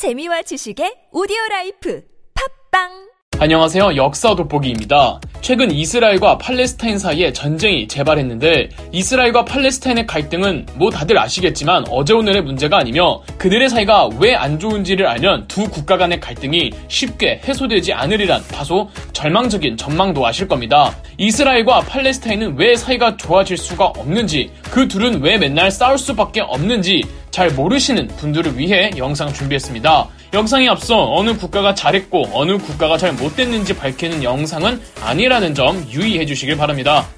재미와 지식의 오디오 라이프. 팟빵 안녕하세요. 역사 돋보기입니다. 최근 이스라엘과 팔레스타인 사이에 전쟁이 재발했는데 이스라엘과 팔레스타인의 갈등은 뭐 다들 아시겠지만 어제 오늘의 문제가 아니며 그들의 사이가 왜 안 좋은지를 알면 두 국가 간의 갈등이 쉽게 해소되지 않으리란 다소 절망적인 전망도 아실 겁니다. 이스라엘과 팔레스타인은 왜 사이가 좋아질 수가 없는지 그 둘은 왜 맨날 싸울 수밖에 없는지 잘 모르시는 분들을 위해 영상 준비했습니다. 영상에 앞서 어느 국가가 잘했고 어느 국가가 잘 못됐는지 밝히는 영상은 아니라는 점 유의해 주시길 바랍니다.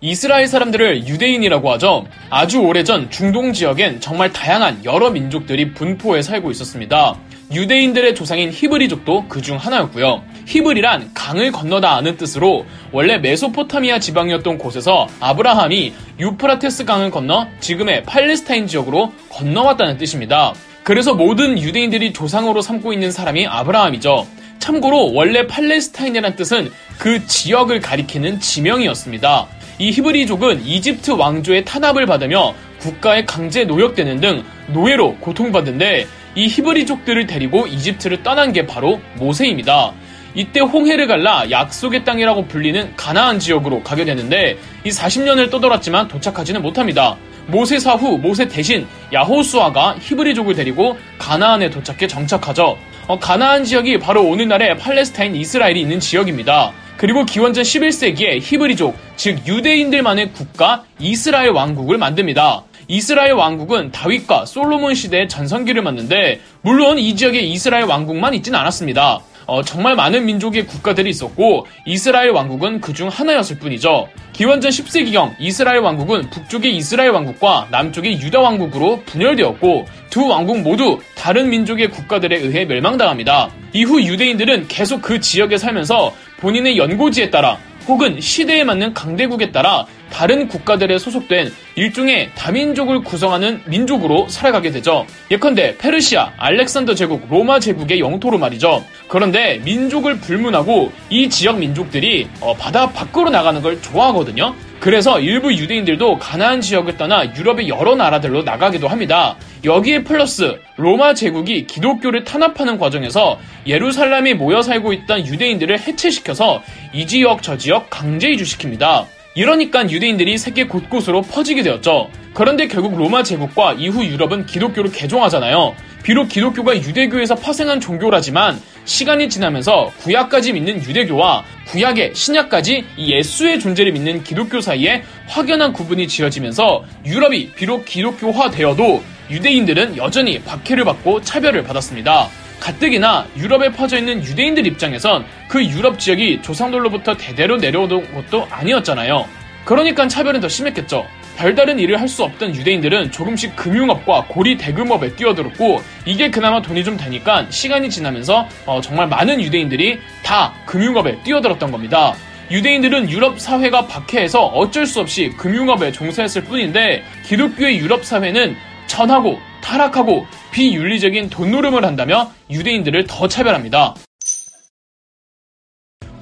이스라엘 사람들을 유대인이라고 하죠. 아주 오래전 중동 지역엔 정말 다양한 여러 민족들이 분포해 살고 있었습니다. 유대인들의 조상인 히브리족도 그 중 하나였고요. 히브리란 강을 건너다 아는 뜻으로 원래 메소포타미아 지방이었던 곳에서 아브라함이 유프라테스 강을 건너 지금의 팔레스타인 지역으로 건너왔다는 뜻입니다. 그래서 모든 유대인들이 조상으로 삼고 있는 사람이 아브라함이죠. 참고로 원래 팔레스타인이란 뜻은 그 지역을 가리키는 지명이었습니다. 이 히브리족은 이집트 왕조의 탄압을 받으며 국가에 강제 노역되는 등 노예로 고통받는데 이 히브리족들을 데리고 이집트를 떠난 게 바로 모세입니다. 이때 홍해를 갈라 약속의 땅이라고 불리는 가나안 지역으로 가게 되는데 이 40년을 떠돌았지만 도착하지는 못합니다. 모세 사 후 모세 대신 야호수아가 히브리족을 데리고 가나안에 도착해 정착하죠. 어, 가나안 지역이 바로 오늘날의 팔레스타인 이스라엘이 있는 지역입니다. 그리고 기원전 11세기에 히브리족, 즉 유대인들만의 국가 이스라엘 왕국을 만듭니다. 이스라엘 왕국은 다윗과 솔로몬 시대의 전성기를 맞는데 물론 이 지역에 이스라엘 왕국만 있진 않았습니다. 어, 정말 많은 민족의 국가들이 있었고 이스라엘 왕국은 그중 하나였을 뿐이죠. 기원전 10세기경 이스라엘 왕국은 북쪽의 이스라엘 왕국과 남쪽의 유다 왕국으로 분열되었고 두 왕국 모두 다른 민족의 국가들에 의해 멸망당합니다. 이후 유대인들은 계속 그 지역에 살면서 본인의 연고지에 따라 혹은 시대에 맞는 강대국에 따라 다른 국가들에 소속된 일종의 다민족을 구성하는 민족으로 살아가게 되죠. 예컨대 페르시아, 알렉산더 제국, 로마 제국의 영토로 말이죠. 그런데 민족을 불문하고 이 지역 민족들이 어, 바다 밖으로 나가는 걸 좋아하거든요. 그래서 일부 유대인들도 가나안 지역을 떠나 유럽의 여러 나라들로 나가기도 합니다. 여기에 플러스 로마 제국이 기독교를 탄압하는 과정에서 예루살렘에 모여 살고 있던 유대인들을 해체시켜서 이 지역 저 지역 강제 이주시킵니다. 이러니까 유대인들이 세계 곳곳으로 퍼지게 되었죠. 그런데 결국 로마 제국과 이후 유럽은 기독교를 개종하잖아요. 비록 기독교가 유대교에서 파생한 종교라지만 시간이 지나면서 구약까지 믿는 유대교와 구약의 신약까지 예수의 존재를 믿는 기독교 사이에 확연한 구분이 지어지면서 유럽이 비록 기독교화 되어도 유대인들은 여전히 박해를 받고 차별을 받았습니다. 가뜩이나 유럽에 퍼져 있는 유대인들 입장에선 그 유럽 지역이 조상들로부터 대대로 내려오던 것도 아니었잖아요. 그러니까 차별은 더 심했겠죠. 별다른 일을 할 수 없던 유대인들은 조금씩 금융업과 고리 대금업에 뛰어들었고 이게 그나마 돈이 좀 되니까 시간이 지나면서 어, 정말 많은 유대인들이 다 금융업에 뛰어들었던 겁니다. 유대인들은 유럽 사회가 박해해서 어쩔 수 없이 금융업에 종사했을 뿐인데 기독교의 유럽 사회는 전하고 타락하고 비윤리적인 돈노름을 한다며 유대인들을 더 차별합니다.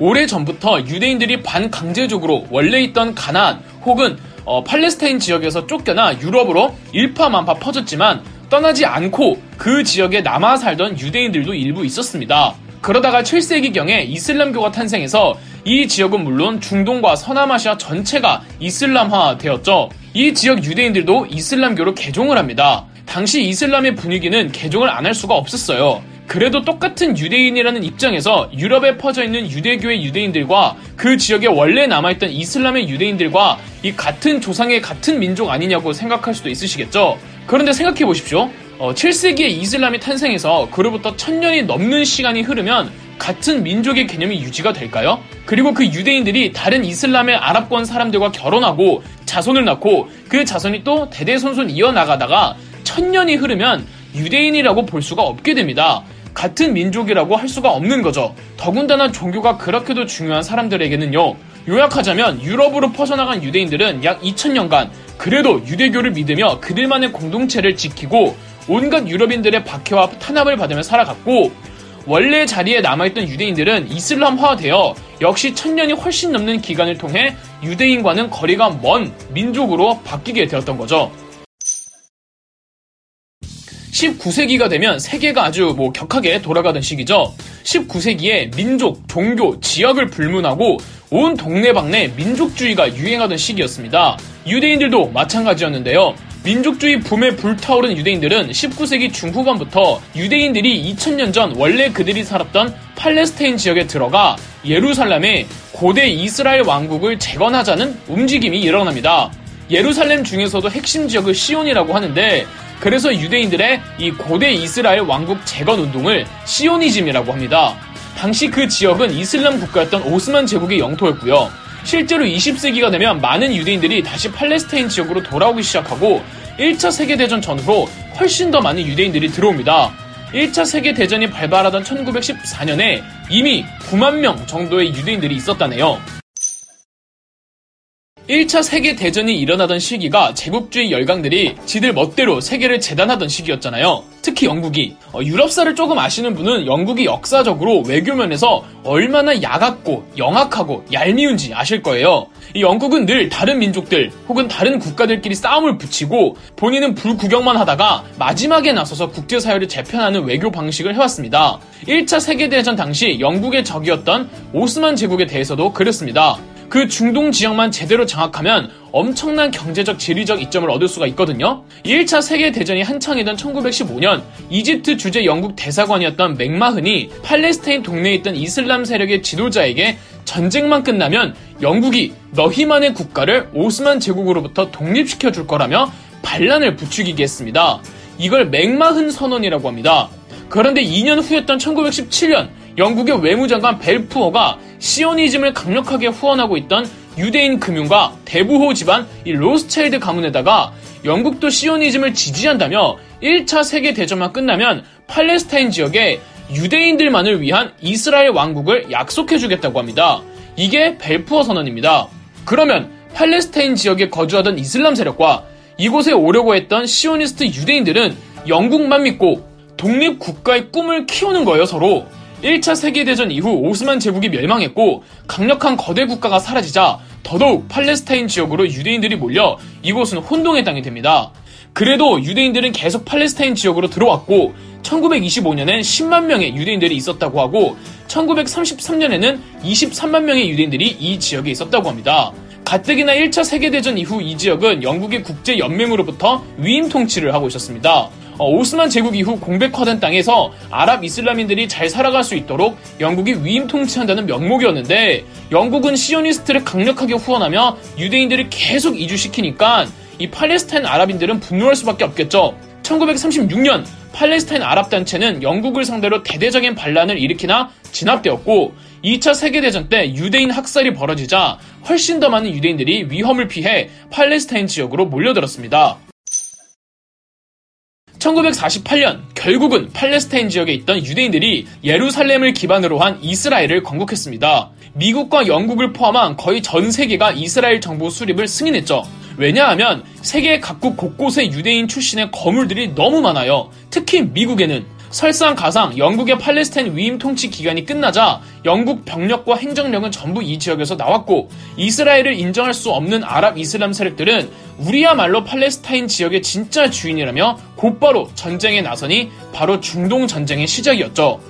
오래 전부터 유대인들이 반강제적으로 원래 있던 가나안 혹은 어, 팔레스타인 지역에서 쫓겨나 유럽으로 일파만파 퍼졌지만 떠나지 않고 그 지역에 남아 살던 유대인들도 일부 있었습니다. 그러다가 7세기경에 이슬람교가 탄생해서 이 지역은 물론 중동과 서남아시아 전체가 이슬람화 되었죠. 이 지역 유대인들도 이슬람교로 개종을 합니다. 당시 이슬람의 분위기는 개종을 안 할 수가 없었어요. 그래도 똑같은 유대인이라는 입장에서 유럽에 퍼져 있는 유대교의 유대인들과 그 지역에 원래 남아있던 이슬람의 유대인들과 이 같은 조상의 같은 민족 아니냐고 생각할 수도 있으시겠죠? 그런데 생각해 보십시오. 어, 7세기에 이슬람이 탄생해서 그로부터 천년이 넘는 시간이 흐르면 같은 민족의 개념이 유지가 될까요? 그리고 그 유대인들이 다른 이슬람의 아랍권 사람들과 결혼하고 자손을 낳고 그 자손이 또 대대손손 이어나가다가 천년이 흐르면 유대인이라고 볼 수가 없게 됩니다. 같은 민족이라고 할 수가 없는 거죠. 더군다나 종교가 그렇게도 중요한 사람들에게는요. 요약하자면 유럽으로 퍼져나간 유대인들은 약 2000년간 그래도 유대교를 믿으며 그들만의 공동체를 지키고 온갖 유럽인들의 박해와 탄압을 받으며 살아갔고 원래 자리에 남아있던 유대인들은 이슬람화되어 역시 천년이 훨씬 넘는 기간을 통해 유대인과는 거리가 먼 민족으로 바뀌게 되었던 거죠. 19세기가 되면 세계가 아주 뭐 격하게 돌아가던 시기죠. 19세기에 민족, 종교, 지역을 불문하고 온 동네방네 민족주의가 유행하던 시기였습니다. 유대인들도 마찬가지였는데요. 민족주의 붐에 불타오른 유대인들은 19세기 중후반부터 유대인들이 2000년 전 원래 그들이 살았던 팔레스타인 지역에 들어가 예루살렘에 고대 이스라엘 왕국을 재건하자는 움직임이 일어납니다. 예루살렘 중에서도 핵심 지역을 시온이라고 하는데 그래서 유대인들의 이 고대 이스라엘 왕국 재건 운동을 시오니즘이라고 합니다. 당시 그 지역은 이슬람 국가였던 오스만 제국의 영토였고요. 실제로 20세기가 되면 많은 유대인들이 다시 팔레스타인 지역으로 돌아오기 시작하고 1차 세계대전 전후로 훨씬 더 많은 유대인들이 들어옵니다. 1차 세계대전이 발발하던 1914년에 이미 9만 명 정도의 유대인들이 있었다네요. 1차 세계대전이 일어나던 시기가 제국주의 열강들이 지들 멋대로 세계를 재단하던 시기였잖아요. 특히 영국이. 어, 유럽사를 조금 아시는 분은 영국이 역사적으로 외교면에서 얼마나 야같고 영악하고 얄미운지 아실 거예요. 이 영국은 늘 다른 민족들 혹은 다른 국가들끼리 싸움을 붙이고 본인은 불구경만 하다가 마지막에 나서서 국제사회를 재편하는 외교 방식을 해왔습니다. 1차 세계대전 당시 영국의 적이었던 오스만 제국에 대해서도 그랬습니다. 그 중동 지역만 제대로 장악하면 엄청난 경제적 지리적 이점을 얻을 수가 있거든요. 1차 세계대전이 한창이던 1915년 이집트 주재 영국 대사관이었던 맥마흔이 팔레스타인 동네에 있던 이슬람 세력의 지도자에게 전쟁만 끝나면 영국이 너희만의 국가를 오스만 제국으로부터 독립시켜 줄 거라며 반란을 부추기게 했습니다. 이걸 맥마흔 선언이라고 합니다. 그런데 2년 후였던 1917년 영국의 외무장관 벨푸어가 시오니즘을 강력하게 후원하고 있던 유대인 금융가 대부호 집안 이 로스차일드 가문에다가 영국도 시오니즘을 지지한다며 1차 세계 대전만 끝나면 팔레스타인 지역에 유대인들만을 위한 이스라엘 왕국을 약속해 주겠다고 합니다. 이게 벨푸어 선언입니다. 그러면 팔레스타인 지역에 거주하던 이슬람 세력과 이곳에 오려고 했던 시오니스트 유대인들은 영국만 믿고 독립 국가의 꿈을 키우는 거예요, 서로. 1차 세계대전 이후 오스만 제국이 멸망했고 강력한 거대 국가가 사라지자 더더욱 팔레스타인 지역으로 유대인들이 몰려 이곳은 혼동의 땅이 됩니다. 그래도 유대인들은 계속 팔레스타인 지역으로 들어왔고 1925년엔 10만 명의 유대인들이 있었다고 하고 1933년에는 23만 명의 유대인들이 이 지역에 있었다고 합니다. 가뜩이나 1차 세계대전 이후 이 지역은 영국의 국제연맹으로부터 위임 통치를 하고 있었습니다. 어, 오스만 제국 이후 공백화된 땅에서 아랍 이슬람인들이 잘 살아갈 수 있도록 영국이 위임 통치한다는 명목이었는데 영국은 시오니스트를 강력하게 후원하며 유대인들을 계속 이주시키니까 이 팔레스타인 아랍인들은 분노할 수밖에 없겠죠. 1936년 팔레스타인 아랍 단체는 영국을 상대로 대대적인 반란을 일으키나 진압되었고 2차 세계대전 때 유대인 학살이 벌어지자 훨씬 더 많은 유대인들이 위험을 피해 팔레스타인 지역으로 몰려들었습니다. 1948년 결국은 팔레스타인 지역에 있던 유대인들이 예루살렘을 기반으로 한 이스라엘을 건국했습니다. 미국과 영국을 포함한 거의 전 세계가 이스라엘 정부 수립을 승인했죠. 왜냐하면 세계 각국 곳곳에 유대인 출신의 거물들이 너무 많아요. 특히 미국에는 설상가상 영국의 팔레스타인 위임 통치 기간이 끝나자 영국 병력과 행정력은 전부 이 지역에서 나왔고 이스라엘을 인정할 수 없는 아랍 이슬람 세력들은 우리야말로 팔레스타인 지역의 진짜 주인이라며 곧바로 전쟁에 나서니 바로 중동 전쟁의 시작이었죠.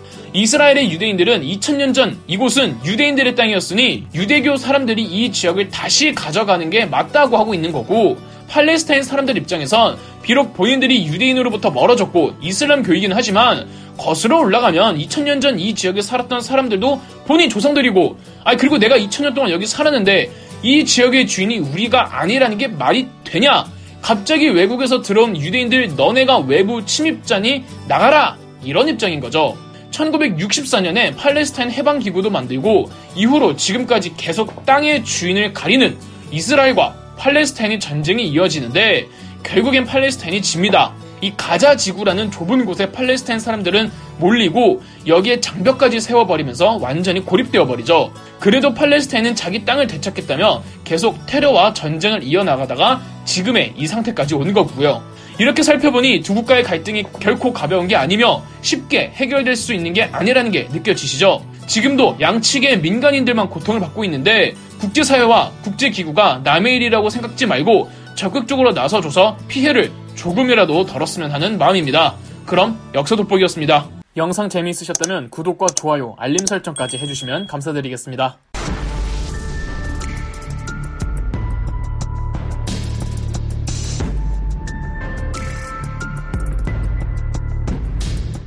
이스라엘의 유대인들은 2000년 전 이곳은 유대인들의 땅이었으니 유대교 사람들이 이 지역을 다시 가져가는 게 맞다고 하고 있는 거고 팔레스타인 사람들 입장에선 비록 본인들이 유대인으로부터 멀어졌고 이슬람 교이긴 하지만 거슬러 올라가면 2000년 전 이 지역에 살았던 사람들도 본인 조상들이고 아 그리고 내가 2000년 동안 여기 살았는데 이 지역의 주인이 우리가 아니라는 게 말이 되냐? 갑자기 외국에서 들어온 유대인들 너네가 외부 침입자니 나가라 이런 입장인 거죠. 1964년에 팔레스타인 해방 기구도 만들고 이후로 지금까지 계속 땅의 주인을 가리는 이스라엘과 팔레스타인의 전쟁이 이어지는데 결국엔 팔레스타인이 집니다. 이 가자 지구라는 좁은 곳에 팔레스타인 사람들은 몰리고 여기에 장벽까지 세워버리면서 완전히 고립되어 버리죠. 그래도 팔레스타인은 자기 땅을 되찾겠다며 계속 테러와 전쟁을 이어나가다가 지금의 이 상태까지 온 거고요. 이렇게 살펴보니 두 국가의 갈등이 결코 가벼운 게 아니며 쉽게 해결될 수 있는 게 아니라는 게 느껴지시죠? 지금도 양측의 민간인들만 고통을 받고 있는데 국제사회와 국제기구가 남의 일이라고 생각지 말고 적극적으로 나서줘서 피해를 조금이라도 덜었으면 하는 마음입니다. 그럼 역사 돋보기였습니다. 영상 재미있으셨다면 구독과 좋아요, 알림 설정까지 해주시면 감사드리겠습니다.